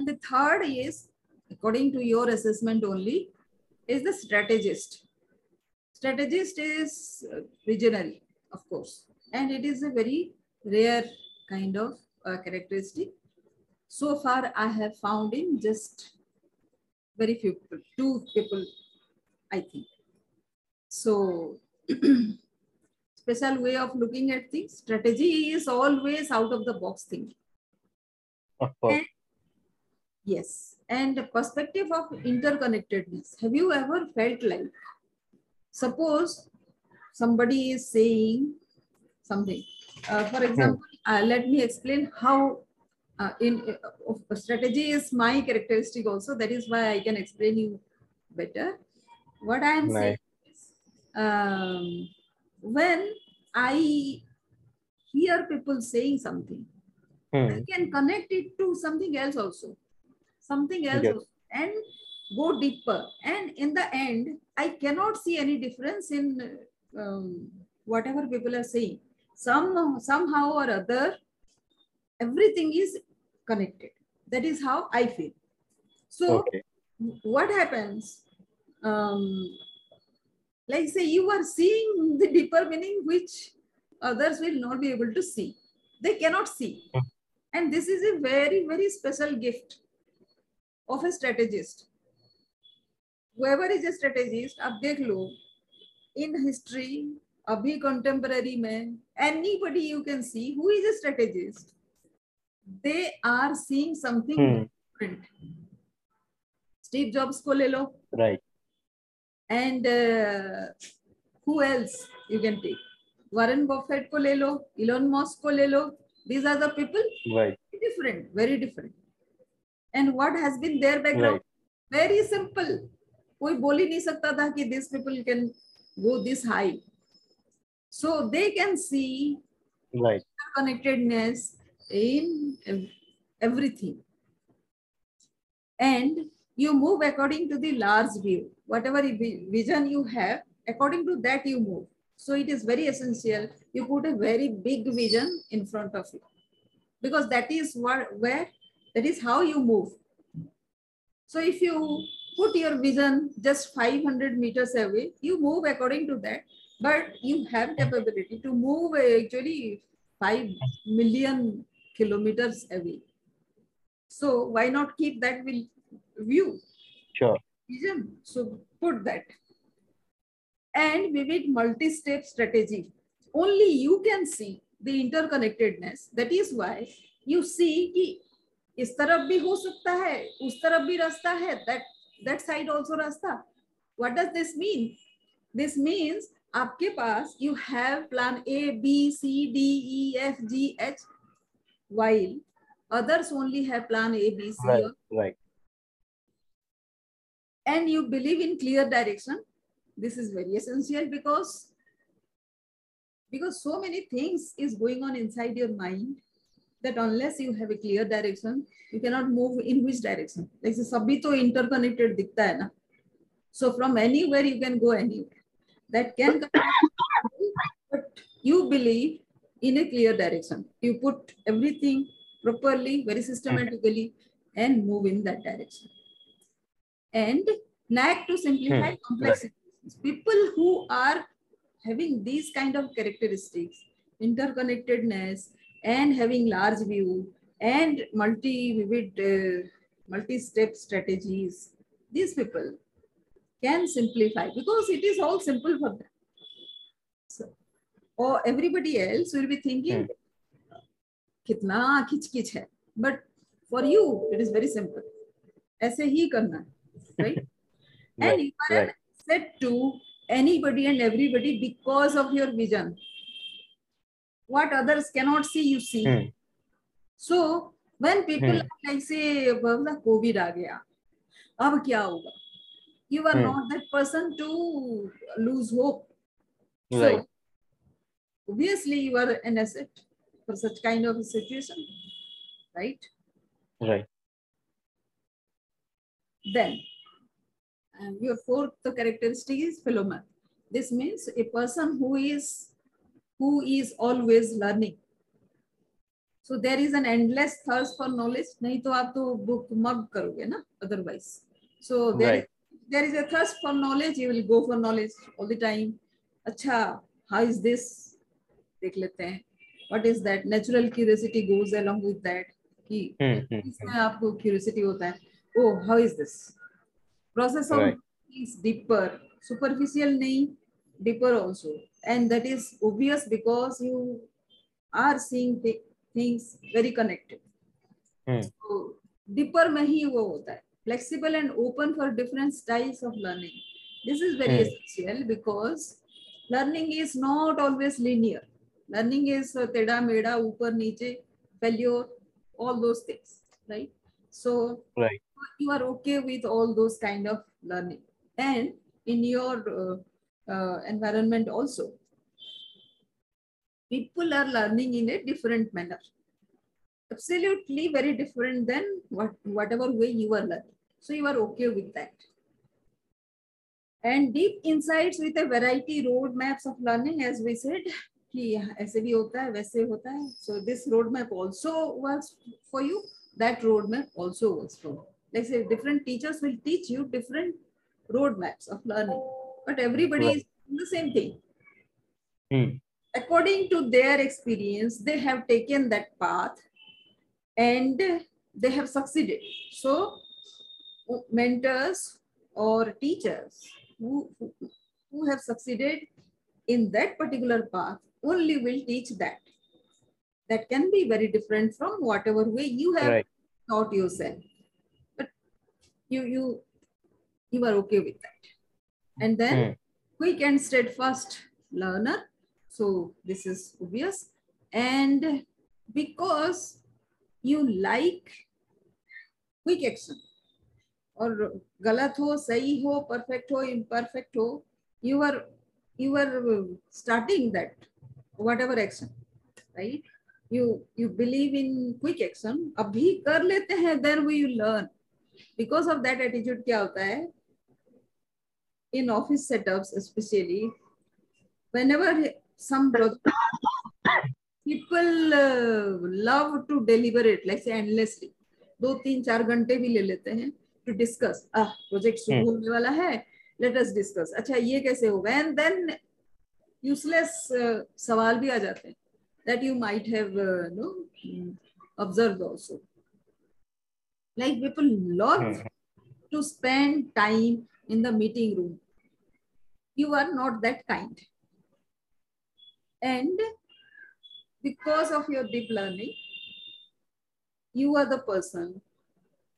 And the third is, according to your assessment only, is the strategist. Strategist is uh, visionary, of course, and it is a very rare kind of uh, characteristic. So far, I have found in just very few people, two people, I think. So, special way of looking at things. Strategy is always out of the box thinking. Of course. And, yes. And the perspective of interconnectedness. Have you ever felt like, suppose somebody is saying something. Uh, for example, uh, let me explain how uh, in uh, strategy is my characteristic also. That is why I can explain you better. What I am Nice. saying is, um, when I hear people saying something, Hmm. I can connect it to something else also, something else and go deeper. And in the end, I cannot see any difference in um, whatever people are saying. Some somehow or other, everything is connected. That is how I feel. So Okay. what happens? Um, like say you are seeing the deeper meaning which others will not be able to see. They cannot see. Hmm. And this is a very, very special gift of a strategist. Whoever is a strategist, आप देख लो, in history, अभी contemporary में, anybody you can see who is a strategist, they are seeing something Hmm. different. Steve Jobs को ले लो, Right. and uh, who else you can take? Warren Buffett को ले लो, Elon Musk को ले लो. These are the people Right. different, very different. And what has been their background? Right. Very simple. कोई बोल ही नहीं सकता था कि these people can go this high. So they can see Right. connectedness in ev- everything. And you move according to the large view. Whatever vi- vision you have, according to that you move. So it is very essential. You put a very big vision in front of you. Because that is what where that is how you move. So if you put your vision just 500 meters away, you move according to that but you have capability to move actually 5 million kilometers away. So why not keep that will view? Sure. vision. So put that. And we vivid multi-step strategy. Only you can see the interconnectedness. That is why you see इस तरफ़ भी हो सकता है उस तरफ़ भी रास्ता है दैट साइड आल्सो रास्ता। What does this mean this means आपके पास you have plan A B C D E F G H while others only है plan A B C right and you believe in clear direction this is very essential because because so many things is going on inside your mind that unless you have a clear direction, you cannot move in which direction. Like the sabito interconnected dikta hai na. So from anywhere you can go anywhere. That can but you believe in a clear direction. You put everything properly, very systematically, and move in that direction. And knack to simplify hmm. complex. People who are having these kind of characteristics, interconnectedness, and having large view, and multi-vivid, uh, multi-step strategies, these people can simplify because it is all simple for them. So, or everybody else will be thinking, कितना खिचकिच है but for you it is very simple ऐसे ही करना है right and Right. you are Right. said to anybody and everybody because of your vision what others cannot see you see Hmm. so when people Hmm. are like say बोला covid आ गया अब क्या होगा you are Hmm. not that person to lose hope so Right. obviously you are an asset for such kind of a situation right Right. Then, um, your fourth characteristic is philomath. This means a person who is who is always learning so there is an endless thirst for knowledge nahi to aap to book mug karoge na otherwise so there right. there is a thirst for knowledge you will go for knowledge all the time acha how is this dekh lete hain what is that natural curiosity goes along with that ki isme aapko curiosity hota hai oh how is this process of right. is deeper superficial nahi deeper also and that is obvious because you are seeing thi- things very connected Hmm. so deeper में ही वो होता है flexible and open for different styles of learning this is very Hmm. essential because learning is not always linear learning is uh, टेढ़ा मेढ़ा ऊपर नीचे failure all those things right so Right. you are okay with all those kind of learning and in your uh, uh, environment also people are learning in a different manner absolutely very different than what whatever way you are learning so you are okay with that and deep insights with a variety roadmaps of learning as we said कि ऐसे भी होता है वैसे होता है so this roadmap also works for you that roadmap also works for you like say different teachers will teach you different roadmaps of learning but everybody Right. is doing the same thing Hmm. according to their experience they have taken that path and they have succeeded so mentors or teachers who, who, who have succeeded in that particular path only will teach that that can be very different from whatever way you have Right. taught yourself but you you you are okay with that and then mm. quick and steadfast learner. So this is obvious. And because you like quick action और गलत हो सही हो perfect हो imperfect हो you are you are starting that whatever action right you you believe in quick action अभी कर लेते हैं then we you learn because of that attitude क्या होता है in office setups especially whenever some people uh, love to deliberate like say endlessly दो तीन चार घंटे भी ले लेते हैं टू डिस्कस ah प्रोजेक्ट शुरू Hmm. होने वाला है लेट अस डिस्कस अच्छा ये कैसे होगा एंड देन यूजलेस सवाल भी आ जाते हैं that you might have uh, no mm, observed also like people love Hmm. to spend time in the meeting room you are not that kind and because of your deep learning you are the person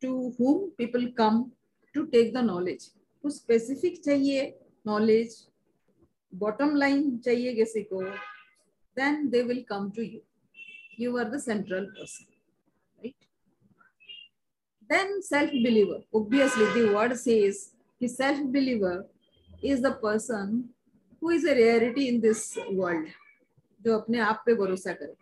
to whom people come to take the knowledge कुछ specific चाहिए knowledge bottom line चाहिए किसी को then they will come to you you are the central person right then self believer obviously the word says the self believer is the person who is a rarity in this world जो अपने आप पे भरोसा करे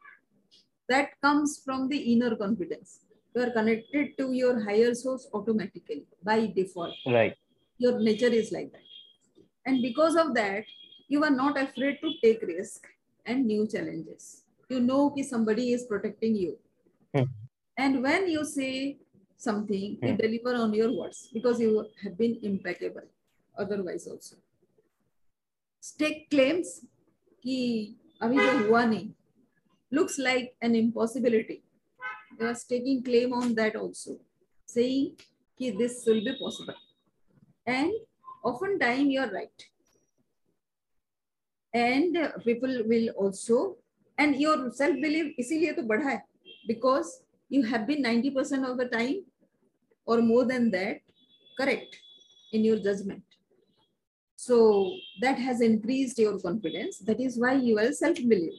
that comes from the inner confidence you are connected to your higher source automatically by default Right. your nature is like that and because of that you are not afraid to take risk and new challenges you know कि somebody is protecting you Hmm. and when you say something you Hmm. deliver on your words because you have been impeccable otherwise also stake claims कि अभी जो हुआ नहीं looks like an impossibility you are taking claim on that also saying कि this will be possible and often time you are right and uh, people will also and your self belief इसीलिए तो बढ़ा है because you have been 90% of the time or more than that correct in your judgment so that has increased your confidence that is why you are self belief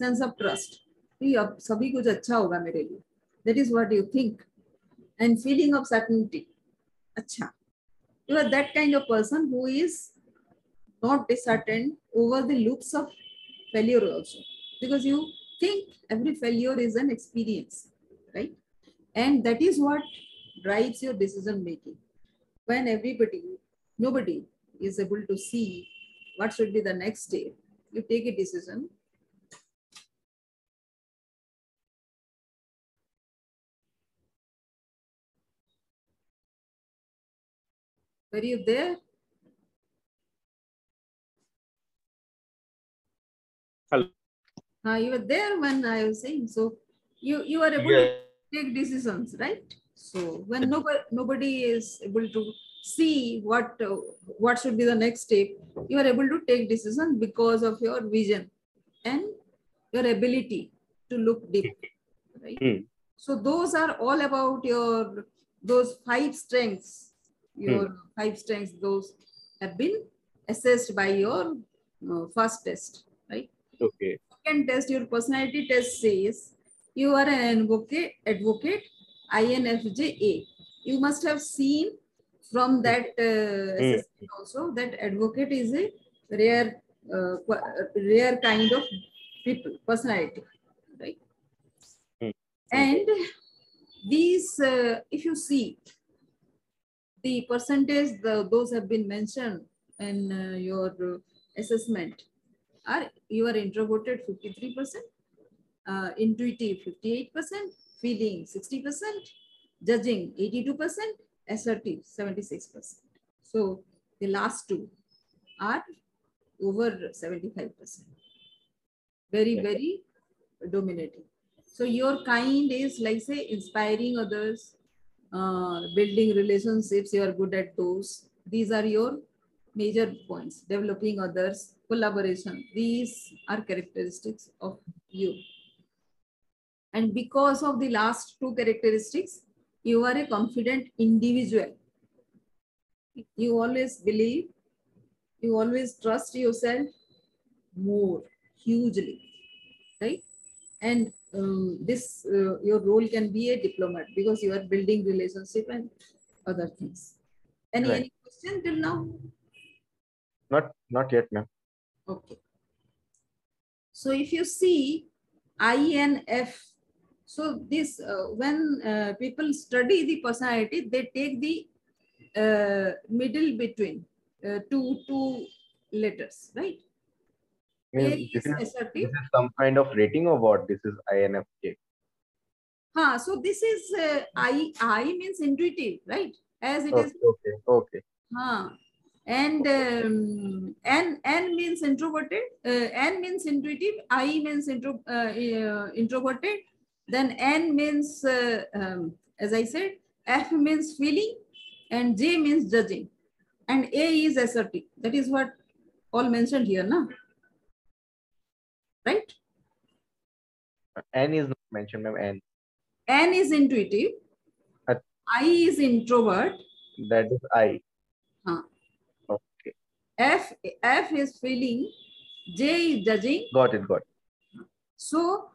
sense of trust कि अब सभी कुछ अच्छा होगा मेरे लिए that is what you think and feeling of certainty अच्छा you are that kind of person who is not disheartened over the looks of failure also because you think every failure is an experience right and that is what drives your decision making. When everybody, nobody is able to see what should be the next step, you take a decision. Were you there? Hello. Uh, you were there when I was saying, so you, you are able yeah. to take decisions, right? So when nobody, nobody is able to see what, uh, what should be the next step, you are able to take decision because of your vision and your ability to look deep, right? Hmm. So those are all about your, those five strengths, your five strengths, those have been assessed by your uh, first test, right? Okay. second test, your personality test says you are an advocate, advocate INFJA. You must have seen from that uh, assessment also that advocate is a rare, uh, rare kind of people, personality, right? Hmm. And these, uh, if you see, the percentage, the, those have been mentioned in uh, your assessment are you are introverted 53%, uh, intuitive 58%, feeling 60%, judging 82%, assertive 76%. So the last two are over 75%. Very, very dominating. So your kind is like say inspiring others, uh, building relationships, you are good at those. These are your major points. Developing others, collaboration. These are characteristics of you. And because of the last two characteristics, you are a confident individual. You always believe, you always trust yourself more, hugely, right? And um, this, uh, your role can be a diplomat because you are building relationship and other things. Any, Right. any question till now? Not not yet, ma'am. Okay. So if you see INF, so this, uh, when uh, people study the personality, they take the uh, middle between uh, two, two letters, right? Means this is this is some kind of rating or what? This is INFJ. Huh, so this is uh, I, I means intuitive, right? As it Okay, is okay, okay. Huh. And um, N, N means introverted, uh, N means intuitive, I means intro, uh, uh, introverted, then N means, uh, um, as I said, F means feeling, and J means judging, and A is assertive. That is what all mentioned here, no? Right? N is not mentioned, ma'am. N. N is intuitive, Uh, I is introvert, That is I. Huh. Okay. F, F is feeling, J is judging, Got it, got it. So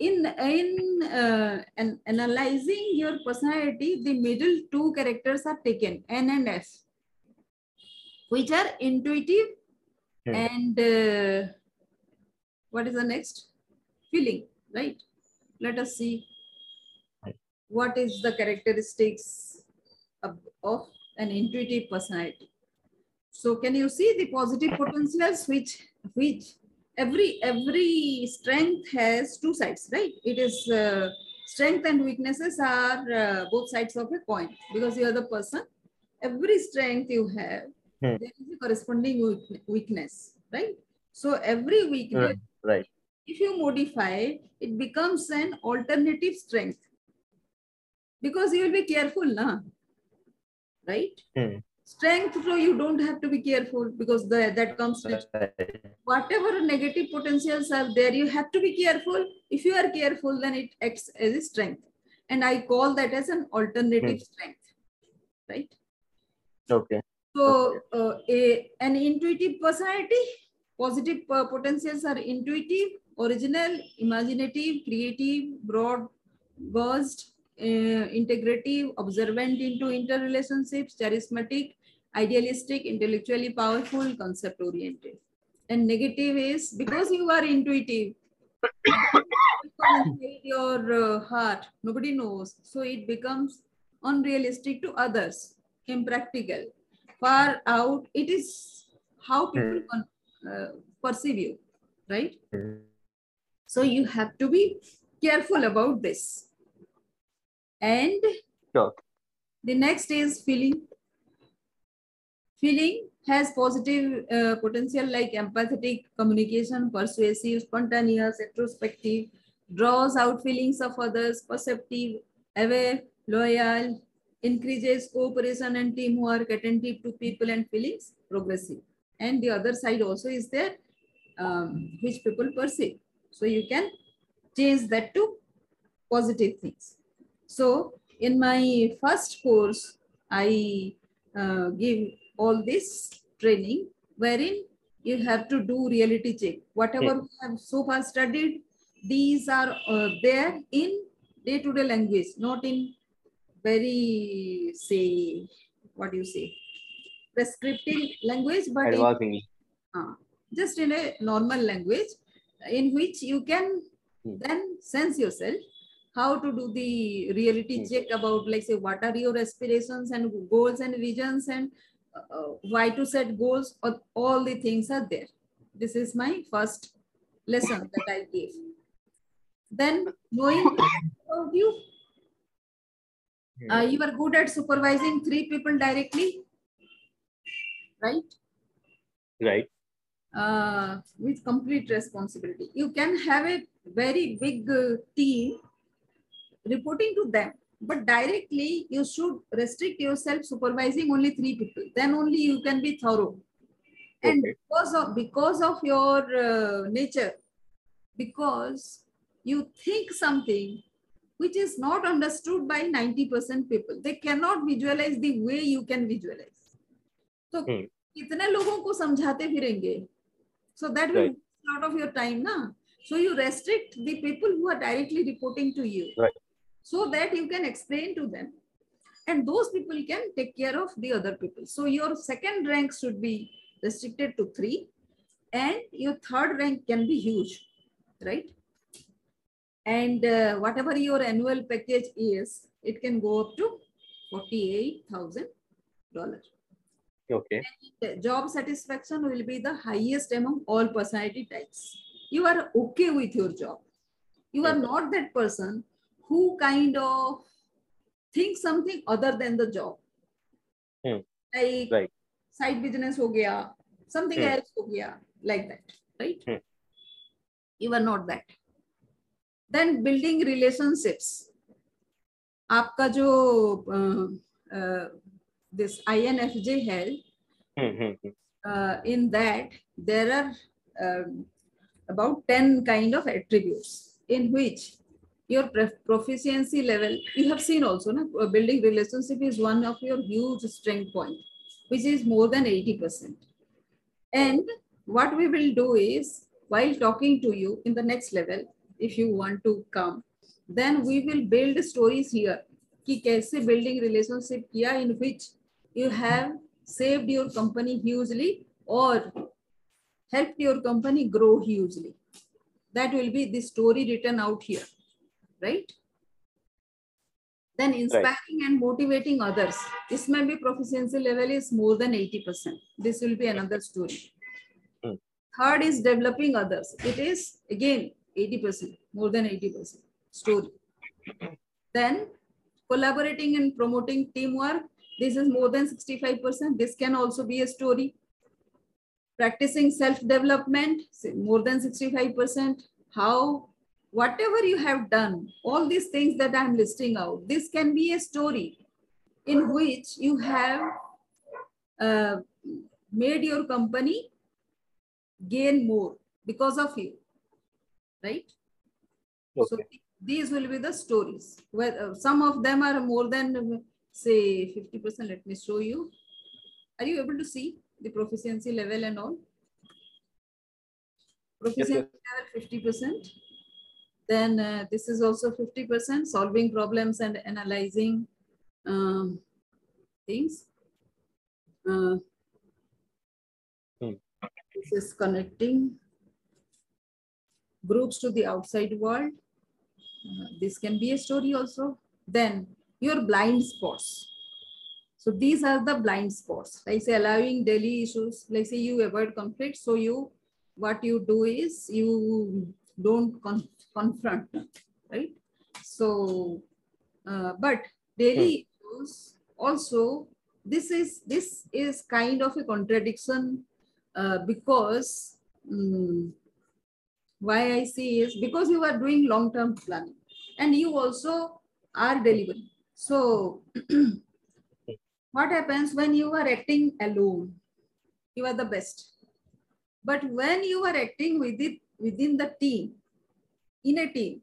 in, in uh, an, analyzing your personality, the middle two characters are taken, N and F, which are intuitive Hmm. and uh, what is the next? Feeling, right? Let us see what is the characteristics of, of an intuitive personality. So can you see the positive potentials which, which every every strength has two sides right it is uh, strength and weaknesses are uh, both sides of a coin because you are the person every strength you have Hmm. there is a corresponding weakness right so every weakness Right. if you modify it becomes an alternative strength because you will be careful na right Hmm. Strength so you don't have to be careful because the, that comes with whatever negative potentials are there, you have to be careful. If you are careful, then it acts as a strength. And I call that as an alternative strength, right? Okay. So uh, a, an intuitive personality, positive uh, potentials are intuitive, original, imaginative, creative, broad, burst, uh, integrative, observant into interrelationships, charismatic, idealistic, intellectually powerful, concept oriented. And negative is because you are intuitive, your uh, heart, nobody knows. So it becomes unrealistic to others, impractical, far out. It is how people uh, perceive you, right? Hmm. So you have to be careful about this. And Sure. the next is feeling. Feeling has positive uh, potential like empathetic, communication, persuasive, spontaneous, introspective, draws out feelings of others, perceptive, aware, loyal, increases cooperation and teamwork, attentive to people and feelings, progressive. And the other side also is there, um, which people perceive. So you can change that to positive things. So in my first course, I uh, give all this training wherein you have to do reality check. Whatever we have so far studied, these are uh, there in day-to-day -day language, not in very, say, what do you say, prescriptive language, but in, uh, just in a normal language in which you can hmm. then sense yourself how to do the reality hmm. check about like say what are your aspirations and goals and visions and uh, why to set goals all the things are there. This is my first lesson that i gave. Then knowing about you uh, you are good at supervising three people directly right? Right. Uh, with complete responsibility. You can have a very big uh, team reporting to them but directly you should restrict yourself supervising only three people then only you can be thorough okay. and because of because of your uh, nature because you think something which is not understood by 90% people they cannot visualize the way you can visualize so hmm. कितने लोगों को समझाते फिरेंगे so that will right. lot of your time na so you restrict the people who are directly reporting to you right so that you can explain to them and those people can take care of the other people. So your second rank should be restricted to three and your third rank can be huge, right? And uh, whatever your annual package is, it can go up to $48,000. Okay. And job satisfaction will be the highest among all personality types. You are okay with your job. You are not that person who kind of thinks something other than the job. Hmm. Like right. side business ho gaya, something hmm. else ho gaya, like that, right? Hmm. You are not that. Then building relationships. आपका जो this INFJ है, uh, in that there are uh, about 10 kind of attributes in which your proficiency level, you have seen also, na, building relationship is one of your huge strength point, which is more than 80%. And what we will do is, while talking to you in the next level, if you want to come, then we will build stories here. Ki kaise building relationship kiya in which you have saved your company hugely or helped your company grow hugely. That will be the story written out here right? Then inspiring right. and motivating others. This may be proficiency level is more than 80%. This will be another story. Hmm. Third is developing others. It is again 80%, more than 80% story. then collaborating and promoting teamwork. This is more than 65%. This can also be a story. Practicing self-development, more than 65%. How whatever you have done, all these things that I'm listing out, this can be a story in which you have uh, made your company gain more because of you, right? Okay. So these will be the stories. Where uh, some of them are more than say 50%. Let me show you. Are you able to see the proficiency level and all? Proficiency yes, level 50%. Then uh, this is also 50% solving problems and analyzing um, things. Uh, hmm. This is connecting groups to the outside world. Uh, this can be a story also. Then your blind spots. So these are the blind spots. Like say allowing daily issues, like say you avoid conflict. So you, what you do is you don't con confront, right? So, uh, but daily hmm. issues also this is this is kind of a contradiction uh, because um, why I see is because you are doing long-term planning and you also are delivering. So what happens when you are acting alone? You are the best. But when you are acting within, within the team, in a team,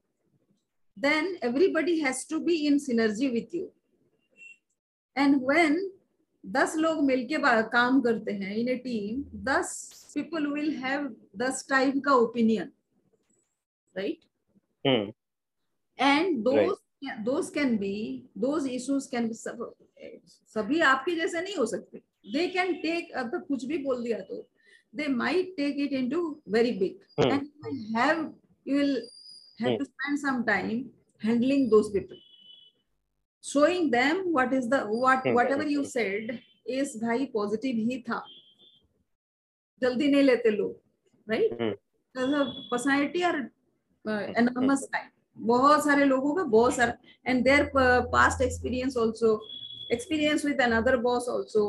then everybody has to be in synergy with you. And when दस लोग मिलके काम करते हैं in a team दस people will have दस type का opinion right and those those can be those issues can be सभी आपके जैसे नहीं हो सकते। दे कैन टेक अगर कुछ भी बोल दिया तो। they might take it into very big hmm. and you will have you will have hmm. to spend some time handling those people showing them what is the what hmm. whatever you said is भाई positive ही था जल्दी नहीं लेते लोग right personality are enormous time बहुत सारे लोगों का बहुत सारा and their past experience also experience with another boss also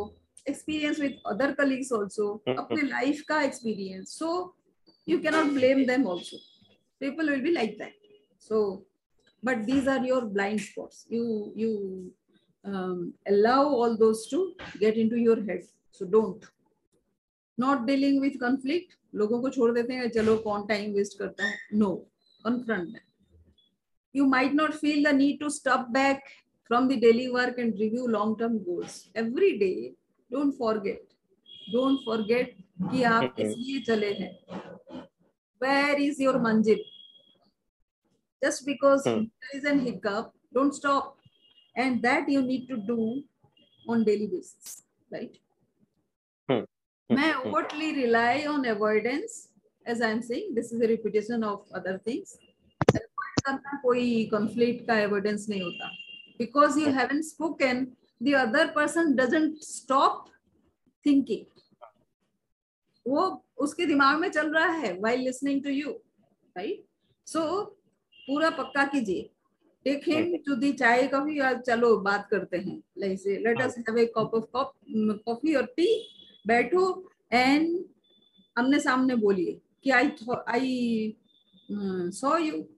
experience with other colleagues also अपने लाइफ का experience so you cannot blame them also people will be like that so but these are your blind spots you you um, allow all those to get into your head so don't not dealing with conflict लोगों को छोड़ देते हैं चलो कौन time waste करता है no confront them you might not feel the need to stop back from the daily work and review long term goals every day don't forget don't forget कि आप इसलिए चले हैं। वेर इज़ योर मंजिल just because is an hiccup don't stop and that you need to do on daily basis right मैं overly rely on avoidance as I am saying this is a repetition of other things कोई conflict का evidence नहीं होता। Because you haven't spoken the other person doesn't stop thinking wo uske dimag mein chal raha hai while listening to you right so pura pakka kijiye take him to the chai coffee or chalo baat karte hain like say let us have a cup of coffee or tea baitho and amne samne boliye ki I I saw you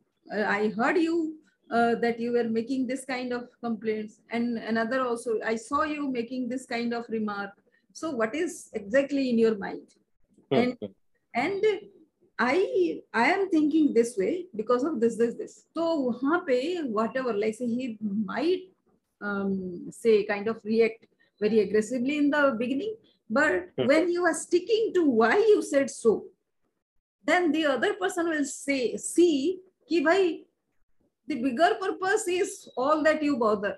I heard you uh, that you were making this kind of complaints. And another also i saw you making this kind of remark. So what is exactly in your mind? Hmm. And and i i am thinking this way because of this this this. So wahan whatever like say he might um, say kind of react very aggressively in the beginning but hmm. when you are sticking to why you said so then the other person will say see ki bhai the bigger purpose is all that you bother.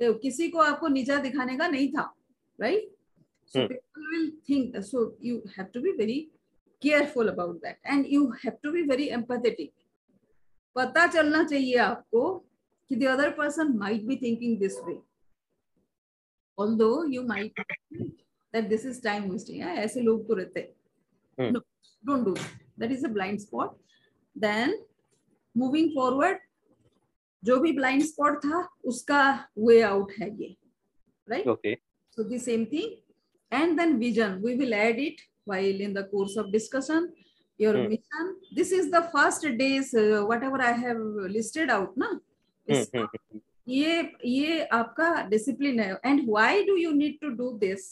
तो किसी को आपको नीचा दिखाने का नहीं था, right? So hmm. people will think so. You have to be very careful about that and you have to be very empathetic पता चलना चाहिए आपको कि the other person might be thinking this way although you might think that this is time wasting yeah? ऐसे लोग तो रहते hmm. no don't do that that is a blind spot then moving forward जो भी blind spot था उसका way out है ये right okay so the same thing and then vision we will add it while in the course of discussion your mission this is the first days whatever I have listed out ना ये ये आपका discipline है. And why do you need to do this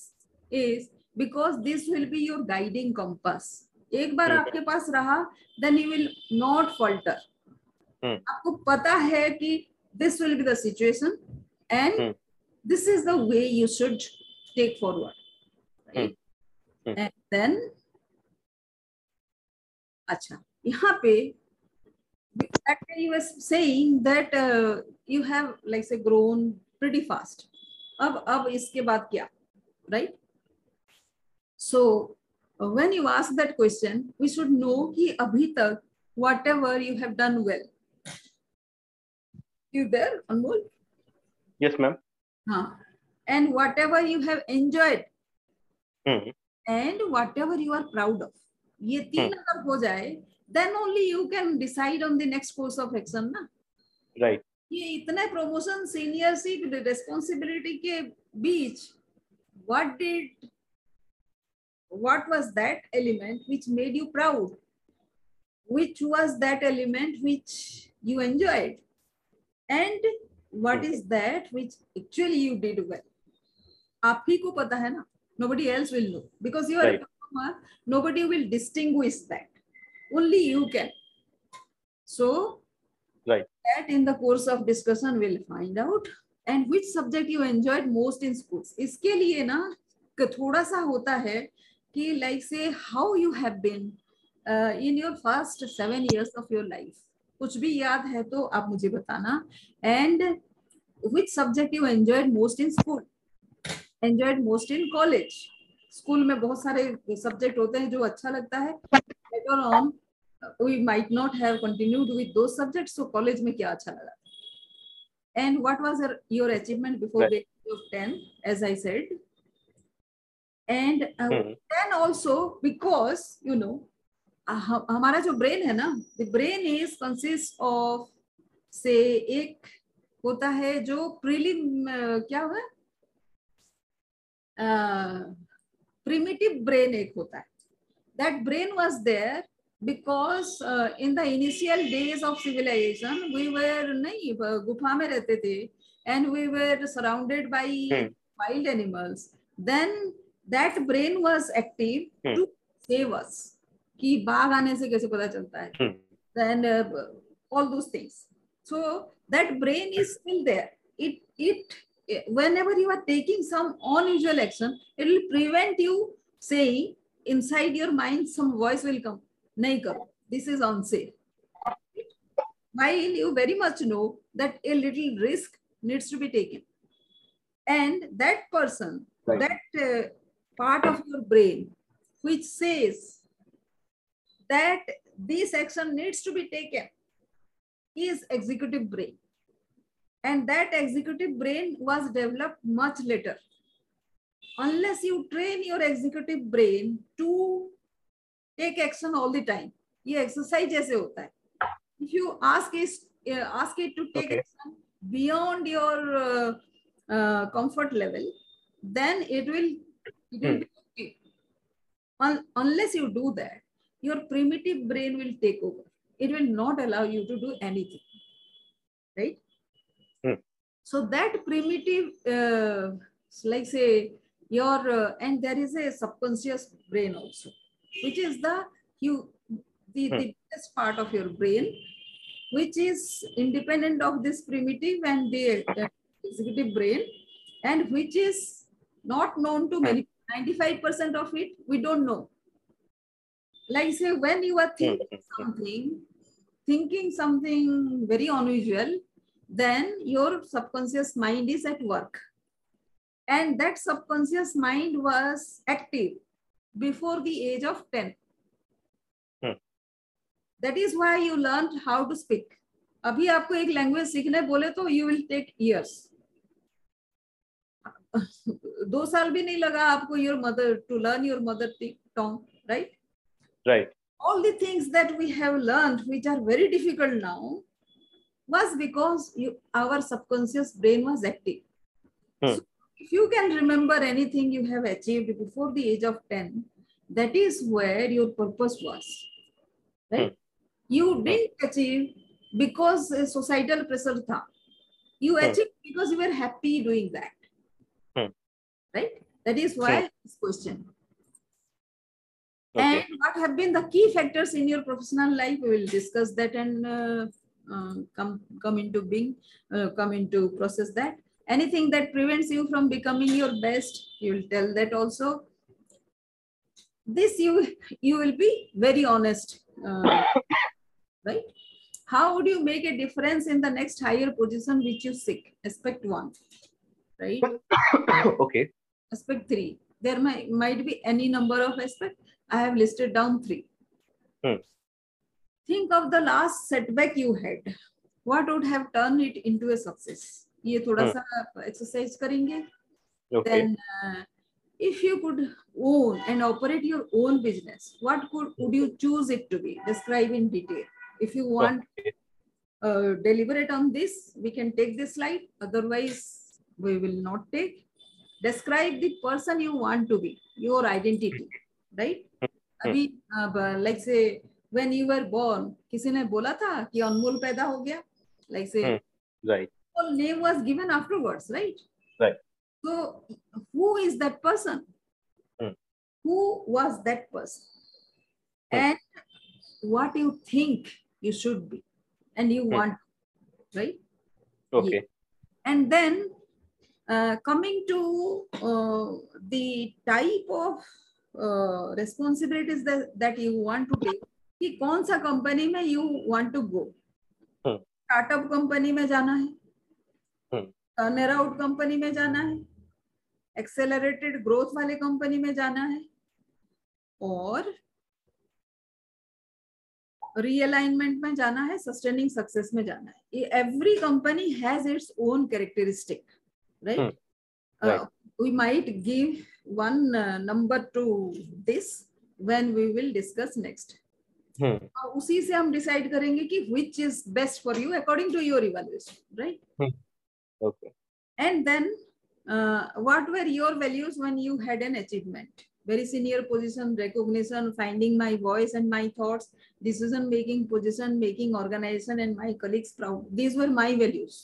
is because this will be your guiding compass एक बार hmm. आपके पास रहा then you will not falter Hmm. आपको पता है कि this will be situation and this is the way you should take forward and then अच्छा यहाँ पे that you have like say grown pretty fast अब अब इसके बाद क्या right so when you ask that question we should know कि अभी तक whatever you have done well you there Anmol yes ma'am हाँ and whatever you have enjoyed mm. and whatever you are proud of ये तीन hmm. अगर हो जाए then only you can decide on the next course of action ना right ये इतने promotion सीनियरशिप responsibility के बीच what did what was that element which made you proud which was that element which you enjoyed and what is that which actually you did well आप ही को पता है ना nobody else will know because you are Right. a performer nobody will distinguish that only you can so Right. that in the course of discussion we'll find out and which subject you enjoyed most in schools इसके लिए ना क- थोड़ा सा होता है कि like say how you have been uh, in your first seven years of your life कुछ भी याद है तो आप मुझे बताना and which subject you enjoyed most in school enjoyed most in college school में बहुत सारे सब्जेक्ट होते हैं जो अच्छा लगता है college में क्या अच्छा लगा and what was your, achievement before Right. the age of 10 as i said and uh, mm Hmm. then also because you know uh, हमारा जो ब्रेन है ना the brain is consist of से एक होता है जो प्रीलिम क्या हुआ प्रिमिटिव ब्रेन एक होता है that brain was there because in the initial days of civilization we were नहीं गुफा में रहते थे and we were surrounded by Hmm. wild animals then that brain was active Hmm. to save us कि बाघ आने से कैसे पता चलता है Hmm. then uh, all those things so that brain is still there it it whenever you are taking some unusual action it will prevent you saying inside your mind some voice will come nahi karo this is unsafe while you very much know that a little risk needs to be taken and that person Right. that uh, part of your brain which says that this action needs to be taken is executive brain and that executive brain was developed much later unless you train your executive brain to take action all the time ये exercise जैसे होता है if you ask it uh, ask it to take Okay. action beyond your uh, uh, comfort level then it will it will Hmm. be okay. Un- unless you do that your primitive brain will take over it will not allow you to do anything right Hmm. so that primitive uh, like say your uh, and there is a subconscious brain also which is the you the, Hmm. the biggest part of your brain which is independent of this primitive and the uh, executive brain and which is not known to many 95% of it we don't know like say when you are thinking Hmm. something thinking something very unusual then your subconscious mind is at work and that subconscious mind was active before the age of 10 Hmm. that is why you learned how to speak अभी आपको एक language सीखने बोले तो you will take years दो साल भी नहीं लगा आपको your mother to learn your mother tongue right Right. all the things that we have learned which are very difficult now was because you, our subconscious brain was active Hmm. so if you can remember anything you have achieved before the age of 10 that is where your purpose was right you didn't achieve because societal pressure tha. you Hmm. achieved because you were happy doing that Hmm. right that is why this question Okay. and what have been the key factors in your professional life? We will discuss that and uh, uh, come come into being, uh, come into process that. Anything that prevents you from becoming your best, you will tell that also. This you you will be very honest, uh, right? How would you make a difference in the next higher position which you seek? Aspect one, right? okay. Aspect three. There might might be any number of aspects. I have listed down three. Hmm. Think of the last setback you had. What would have turned it into a success? ये थोड़ा Hmm. सा exercise करेंगे Okay. then uh, if you could own and operate your own business what could would you choose it to be describe in detail if you want Okay. uh, deliberate on this we can take this slide otherwise we will not take describe the person you want to be, your identity, right? अभी like say when you were born, किसी ने बोला था कि अनमोल पैदा हो गया? Like say, right. Well, name was given afterwards, right? Right. So who is that person? Hmm. Who was that person? Hmm. And what you think you should be and you Hmm. want, right? Okay. And then uh, coming to uh, the type of that, that you want to take, कि कौन सा company में you want to? Hmm. Startup company में जाना है. Turner out company में जाना है एक्सेलरेटेड ग्रोथ वाले कंपनी में जाना है और रीअलाइनमेंट में जाना है सस्टेनिंग सक्सेस में जाना है ये every company has its own characteristic. Right we might give one uh, number to this when we will discuss next Hmm. और उसी से हम डिसाइड करेंगे कि which is best for you according to your evaluation right Okay. and then uh, what were your values when you had an achievement very senior position recognition finding my voice and my thoughts decision making position making organization and my colleagues proud these were my values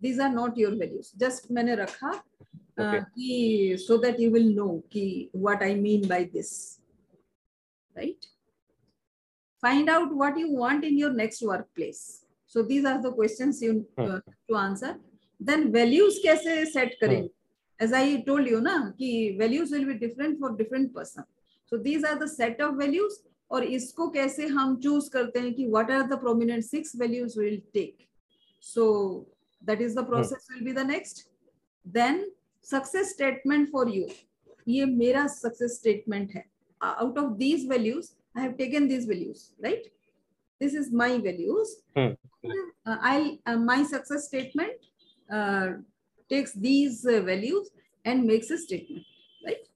these are not your values just मैंने रखा uh, Okay. कि so that you will know कि what I mean by this right find out what you want in your next workplace so these are the questions you Hmm. uh, to answer then values कैसे set करेंगे as I told you ना कि values will be different for different person so these are the set of values और इसको कैसे हम choose करते हैं कि what are the prominent six values we will take so that is the process will be the next then success statement for you ये मेरा success statement है out of these values I have taken these values right this is my values Hmm. uh, I'll uh, my success statement uh, takes these uh, values and makes a statement right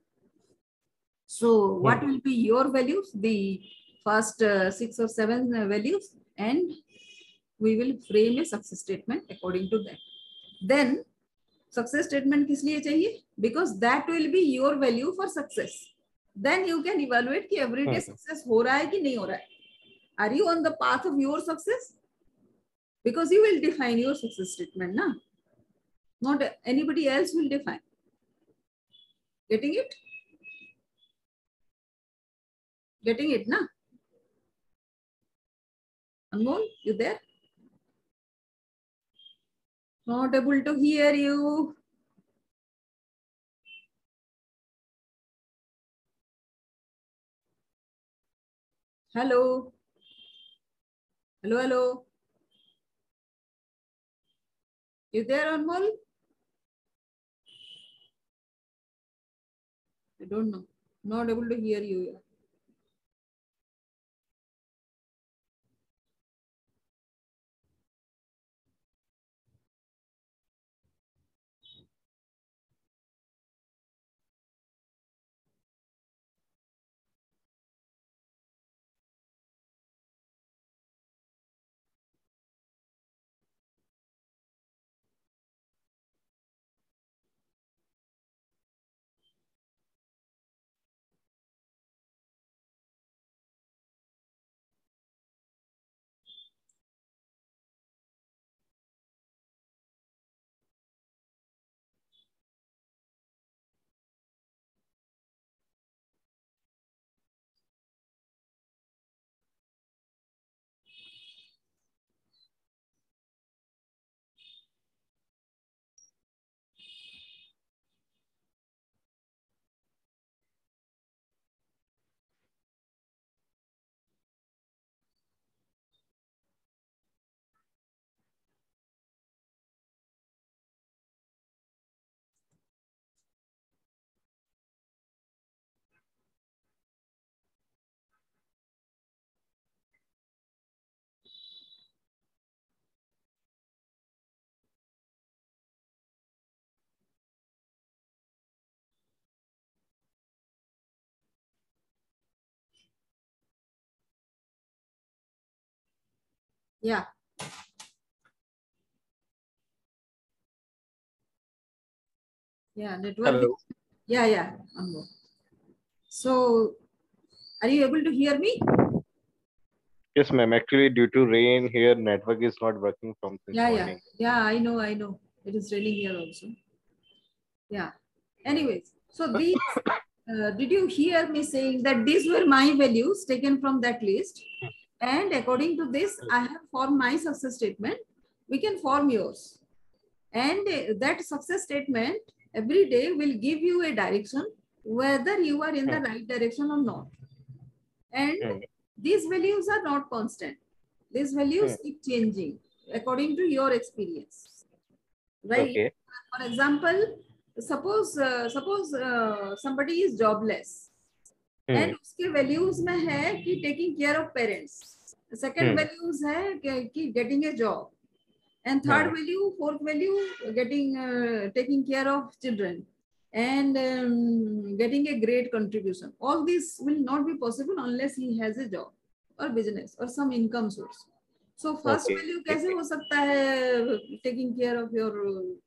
so what will be your values the first uh, six or seven uh, values and we will frame a success statement according to that then success statement किस लिए चाहिए because that will be your value for success then you can evaluate कि everyday Hmm. success हो रहा है कि नहीं हो रहा है are you on the path of your success because you will define your success statement na not anybody else will define getting it getting it na anmol you there not able to hear you. Hello? Hello hello? You there anmol? I don't know. Not able to hear you yeah. Yeah. Yeah, network. Hello. Yeah, yeah. So, are you able to hear me? Yes, ma'am. Actually, due to rain here, network is not working from since Yeah, yeah. morning. Yeah, I know, I know. It is raining here also. Yeah. Anyways, so these, uh, did you hear me saying that these were my values taken from that list? And according to this, I have formed my success statement. We can form yours. And that success statement every day will give you a direction whether you are in the Hmm. right direction or not. And Hmm. these values are not constant. These values Hmm. keep changing according to your experience. Right? Okay. For example, suppose uh, suppose uh, somebody is jobless and उसके values में है कि taking care of parents second values है कि getting a job and third value fourth value getting taking care of children and getting a great contribution all this will not be possible unless he has a job और business और some income source so first value कैसे हो सकता है taking care of your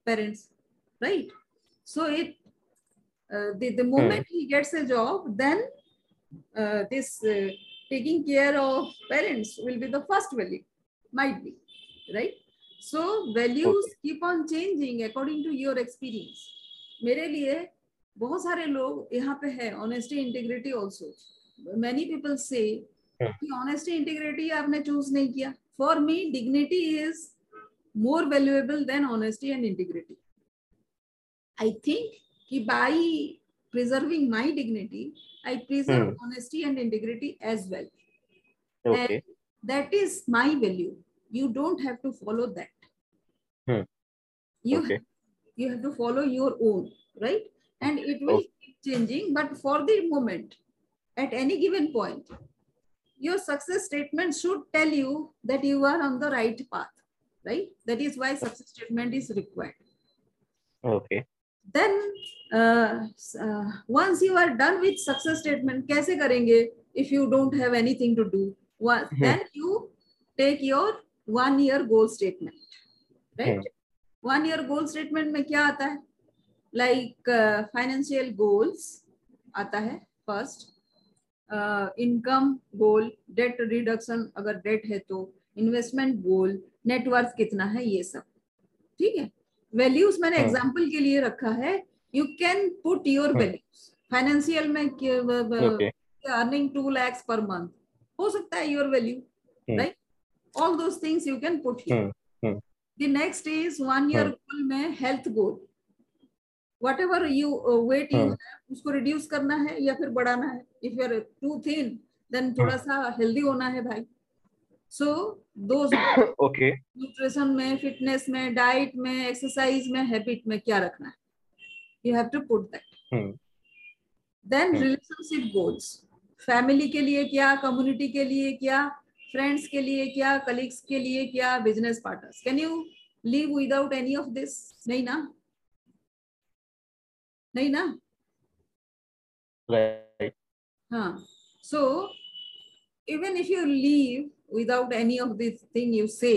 parents right so it the moment he gets a job then uh, this uh, taking care of parents will be the first value, might be, right? So values okay. keep on changing according to your experience. मेरे लिए बहुत सारे लोग यहाँ पे है honesty integrity also many people say कि honesty integrity आपने चूज़ नहीं किया for me dignity is more valuable than honesty and integrity I think कि by preserving my dignity i preserve Hmm. honesty and integrity as well Okay. and that is my value you don't have to follow that Hmm. you Okay. you have to follow your own right and it will keep changing but for the moment at any given point your success statement should tell you that you are on the right path right that is why success statement is required Okay. Then uh, uh, once you are done with success statement कैसे करेंगे if you don't have anything to do One, Hmm. then you take your one year goal statement right hmm. one year goal statement में क्या आता है like uh, financial goals आता है first income goal debt reduction अगर debt है तो investment goal net worth कितना है ये सब ठीक है वैल्यूज़ मैंने हाँ। एग्ज़ाम्पल के लिए रखा है you can put your values financial में earning two lakhs per month हो सकता है your value right all those things you can put here the next is one year goal में health goal whatever you weight you उसको reduce करना है या फिर बढ़ाना है. If you are too thin then थोड़ा सा हेल्दी होना है भाई. सो दो ओके न्यूट्रिशन में फिटनेस में डाइट में एक्सरसाइज में हैबिट में क्या रखना है? You have to put that then relationship goals family के लिए क्या कम्युनिटी के लिए क्या फ्रेंड्स के लिए क्या कलीग्स के लिए क्या business partners can you live without any of this नहीं ना? नहीं ना? Right. हाँ. So even if you leave without any of this thing you say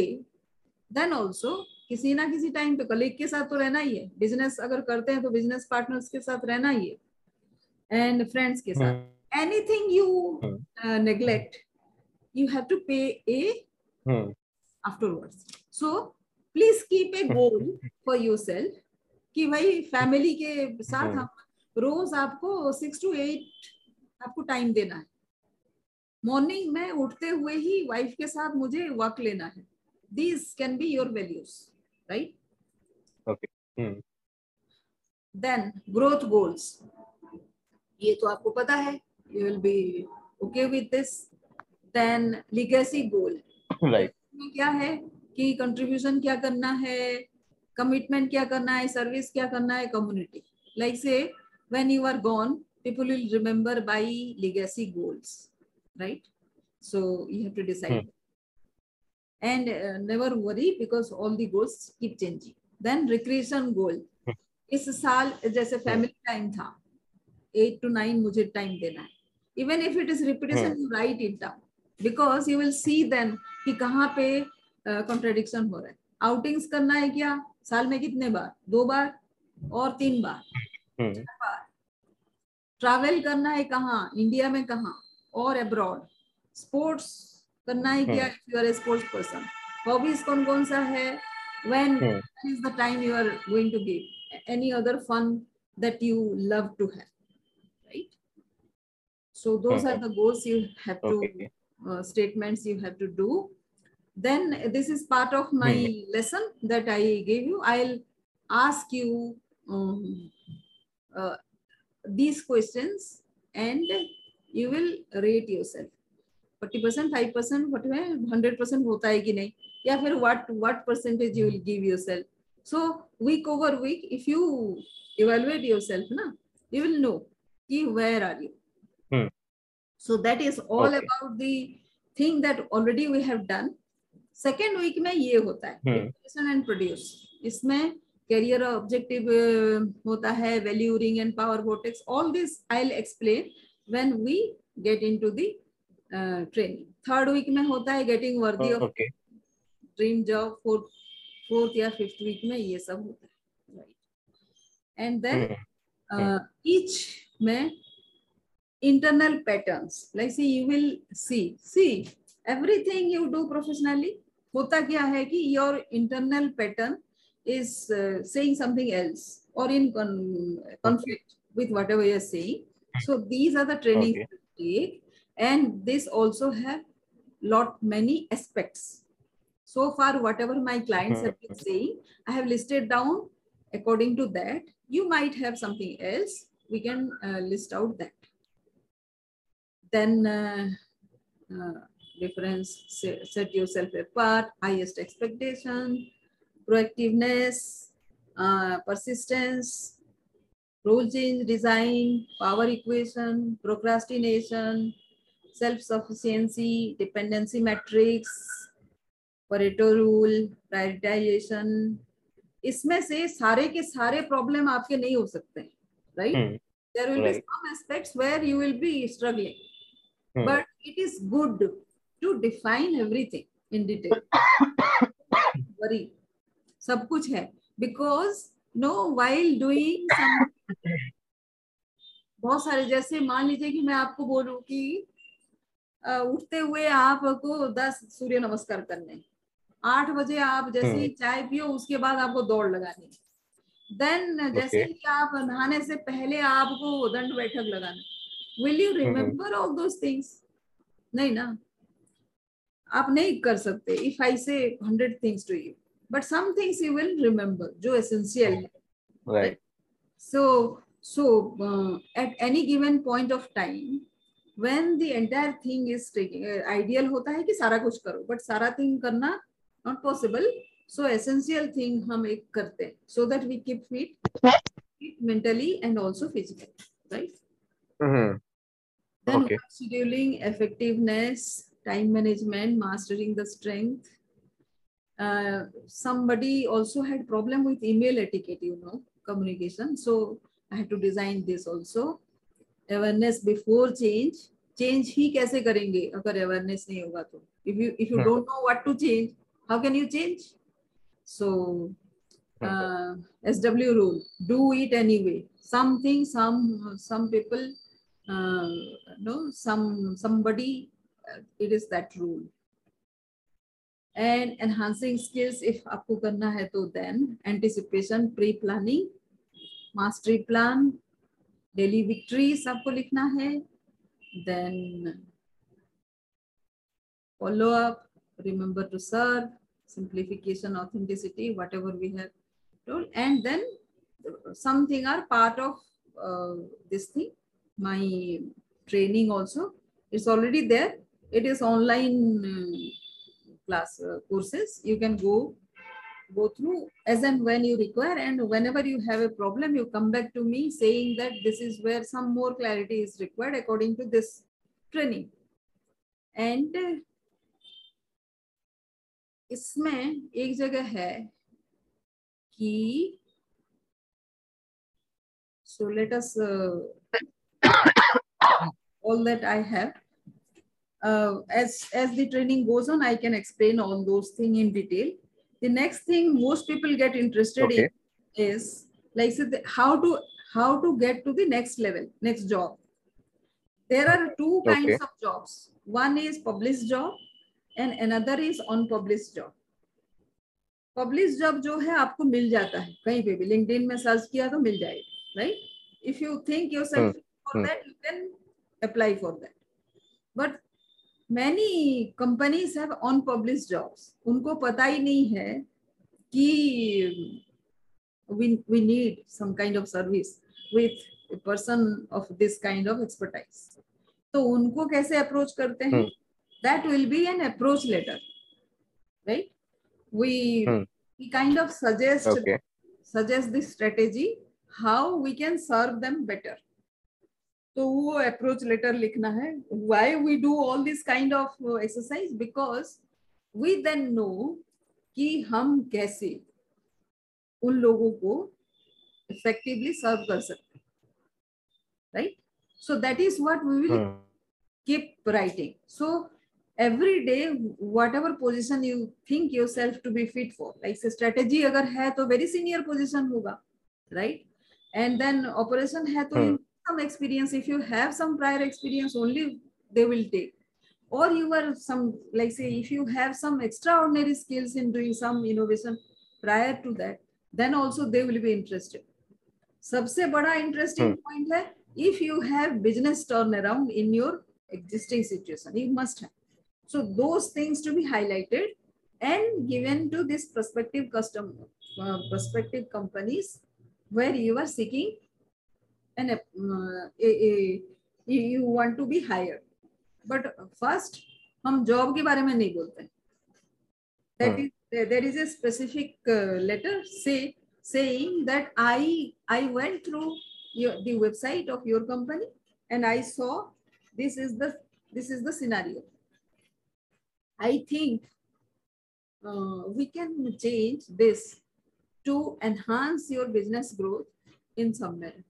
then also किसी ना किसी टाइम पे कलीग के साथ तो रहना ही है। बिज़नेस अगर करते हैं तो बिज़नेस पार्टनर्स के साथ रहना ही है। एंड फ्रेंड्स के साथ। Anything you neglect you have to pay a afterwards so please keep a goal for yourself कि भाई फैमिली के साथ हाँ। हम रोज आपको सिक्स टू एट आपको टाइम देना है। मॉर्निंग में उठते हुए ही वाइफ के साथ मुझे वॉक लेना है। These can be your values right Hmm. Then growth goals ये तो आपको पता है you will be okay with this then legacy goal. में क्या है? कि कंट्रीब्यूशन क्या करना है? कमिटमेंट क्या करना है? सर्विस क्या करना है? Community like say when you are gone people will remember by legacy goals. Right? So you have to decide. Hmm. and uh, never worry because all the goals keep changing. Then recreation goal. इस साल जैसे family time था eight to nine मुझे time देना है। Even if it is repetition you write it down because you will see then कि कहाँ पे कॉन्ट्रेडिक्शन हो रहा है। आउटिंग्स करना है क्या? साल में कितने बार? दो बार और तीन बार? Hmm. ट्रैवल करना है कहाँ? इंडिया में कहाँ? और अब्रॉड स्पोर्ट्स करना है क्या if you R A sports person hobbies कौन कौन सा है when Hmm. is the time you are going to give any other fun that you love to have right so those are the goals you have to Okay. uh, statements you have to do then this is part of my lesson that i gave you i'll ask you um, uh, these questions and you will rate yourself forty percent five percent forty five hundred percent होता है कि नहीं? या फिर what what percentage you will give yourself so week over week if you evaluate yourself ना you will know कि where are you so that is all about the thing that already we have done second week में ये होता है hmm. And produce इसमें career objective uh, hota hai valuing and power vortex all this i'll explain when we get into the uh, training third week में होता है getting worthy of Okay. Dream job fourth fourth या fifth week में ये सब होता है right and then Hmm. Each में internal patterns like see you will see see everything you do professionally होता क्या है कि your internal pattern is uh, saying something else or in con- conflict with whatever you're saying so these are the trainings Okay. take. And this also have lot many aspects. So far whatever my clients have been saying i have listed down. According to that you might have something else. We can uh, list out that. Then uh, uh, difference set, set yourself apart highest expectation proactiveness uh, persistence Rosin, design, power equation, procrastination, self-sufficiency, dependency matrix, Pareto rule, prioritization. इसमें से सारे के सारे problem आपके नहीं हो सकते right there will be some aspects where you will be struggling but it is good to define everything in detail very सब कुछ है बिकॉज़ no while doing some बहुत सारे जैसे मान लीजिए कि मैं आपको बोलूँ कि उठते हुए आपको दस सूर्य नमस्कार करने आठ बजे आप जैसे ही चाय पियो उसके बाद आपको दौड़ लगानी देन जैसे. ही आप नहाने से पहले आपको दंड बैठक लगाना will you remember all those things नहीं ना? आप नहीं कर सकते। If I say hundred things to you but some things you will remember जो है Right. so so uh, at any given point of time when the entire thing is taking uh, ideal होता है कि सारा कुछ करो but सारा thing करना not possible so essential thing हम एक करते हैं so that we keep fit, mentally and also physically right Mhm. then Okay. scheduling effectiveness time management mastering the strength uh, somebody also had problem with email etiquette you know communication so i had to design this also awareness before change change ही कैसे करेंगे अगर awareness नहीं होगा तो if you if you Hmm. don't know what to change how can you change so uh, SW rule do it anyway something some some people uh, no some somebody uh, it is that rule and enhancing skills if आपको करना है तो then anticipation pre planning mastery plan daily victory सबको लिखना है then follow up remember to serve simplification authenticity whatever we have told and then something are part of this thing my training also it's already there it is online class uh, courses you can go go through as and when you require and whenever you have a problem you come back to me saying that this is where some more clarity is required according to this training and uh, इसमें एक जगह है कि so let us uh, all that I have uh, as as the training goes on I can explain all those things in detail the next thing most people get interested Okay. in is like so the- how to how to get to the next level, next job. There are two kinds Okay. of jobs. One is published job and another is unpublished job. Publish job जो है आपको मिल जाता है कहीं पे भी LinkedIn में search किया तो मिल जाएगा right if you think your self for Hmm. That you can apply for that but many companies have unpublished jobs उनको पता ही नहीं है कि we need some kind of service with person of this kind of expertise तो उनको कैसे approach करते हैं? That will be an approach letter right we kind of suggest suggest this strategy how we can serve them better तो वो approach letter लिखना है। Why we do all this kind of exercise because we then know कि हम कैसे उन लोगों को इफेक्टिवली सर्व कर सकते right so that is what we will keep writing so every day whatever position you think yourself to be fit for like strategy अगर है तो वेरी सीनियर पोजिशन होगा। राइट एंड देन ऑपरेशन है तो हाँ। some experience. If you have some prior experience, only they will take. Or you are some like say if you have some extraordinary skills in doing some innovation prior to that, then also they will be interested. सबसे बड़ा interesting Hmm. Point है if you have business turnaround in your existing situation you must have so those things to be highlighted and given to this prospective customer uh, prospective companies where you are seeking an uh, a, a, you want to be hired but first हम job के बारे में नहीं बोलते हैं that Hmm. is there is a specific uh, letter say saying that i i went through your, the website of your company and i saw this is the this is the scenario i think uh, we can change this to enhance your business growth in some manner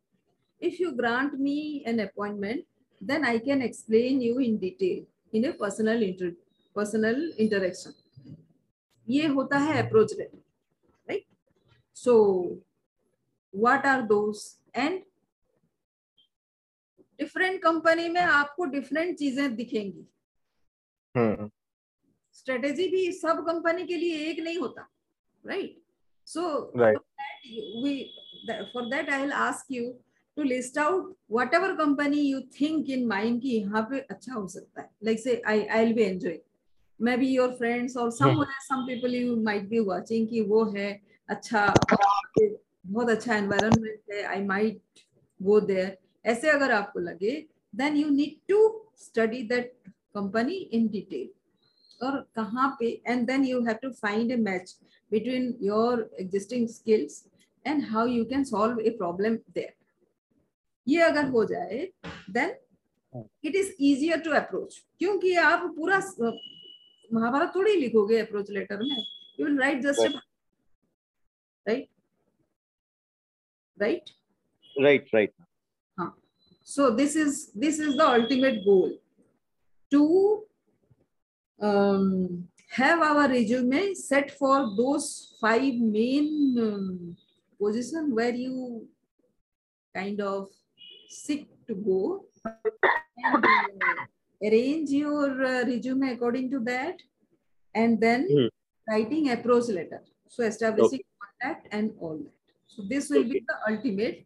If you grant me an appointment then i can explain you in detail in a personal inter personal interaction ये होता है approach letter right so what are those and different company में आपको different चीज़ें दिखेंगी Hmm. Strategy भी सब company के लिए एक नहीं होता right so Right. we that, for that i will ask you to list out whatever company you think in mind कि यहाँ पे अच्छा हो सकता है like say i i'll be enjoying maybe your friends or somewhere some people you might be watching कि वो है अच्छा बहुत अच्छा environment है i might go there ऐसे अगर आपको लगे then you need to study that company in detail और कहाँ पे and then you have to find a match between your existing skills and how you can solve a problem there. ये अगर हो जाए then it is easier to approach क्योंकि आप पूरा महाभारत थोड़ी लिखोगे अप्रोच लेटर में. You will write just write right right right हाँ. So this is this is the ultimate goal to have our resume set for those five main um, position where you seek to go and uh, arrange your uh, resume according to that and then Hmm. writing approach letter so establishing okay. contact and all that so this will okay. be the ultimate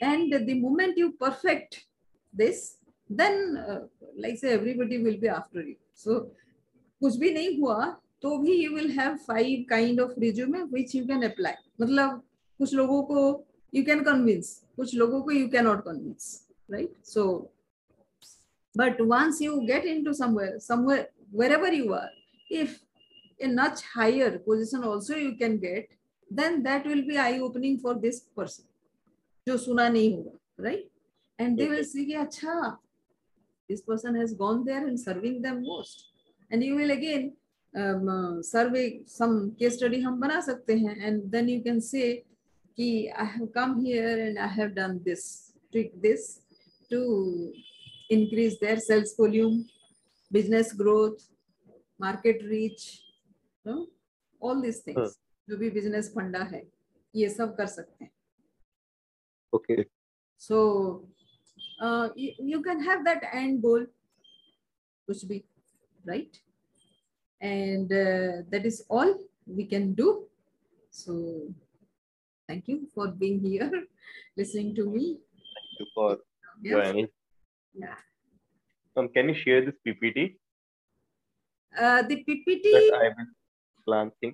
and the moment you perfect this then uh, like say everybody will be after you so कुछ भी नहीं हुआ तो भी you will have five kind of resume which you can apply मतलब कुछ लोगों को यू कैन कन्विंस कुछ लोगों को you can not convince right so but once you get in to somewhere somewhere wherever you are if a notch higher position also you can get then that will be eye opening for this person जो सुना नहीं होगा right and they will see अच्छा this person has gone there and serving the most and you will again survey some case study हम बना सकते हैं and then you can say कि I have come here and I have done this tweak this to increase their sales volume business growth market reach you know, all these things जो भी business फंडा है ये सब कर सकते हैं Okay. So uh, you, you can have that end goal, which be right. And uh, that is all we can do. So thank you for being here, listening to me. Thank you for Yes. joining. Yeah. Um, can you share this PPT Uh, the PPT, that I will glancing?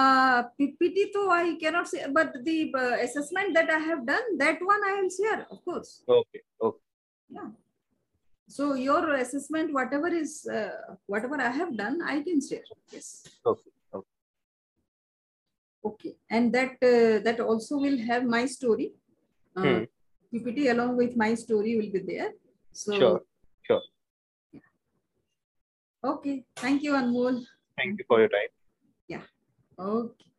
uh, PPT, though I cannot say, but the uh, assessment that I have done, that one I will share, of course. Okay. Okay. Yeah. So your assessment, whatever is, uh, whatever I have done, I can share. Yes. Okay. Okay. And that uh, that also will have my story. Uh, Hmm. PPT along with my story will be there. So Sure. Sure. okay. Thank you, Anmol. Thank you for your time. Yeah. Okay.